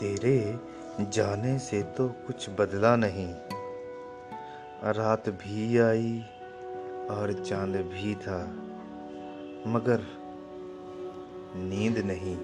तेरे जाने से तो कुछ बदला नहीं। रात भी आई और चाँद भी था, मगर नींद नहीं।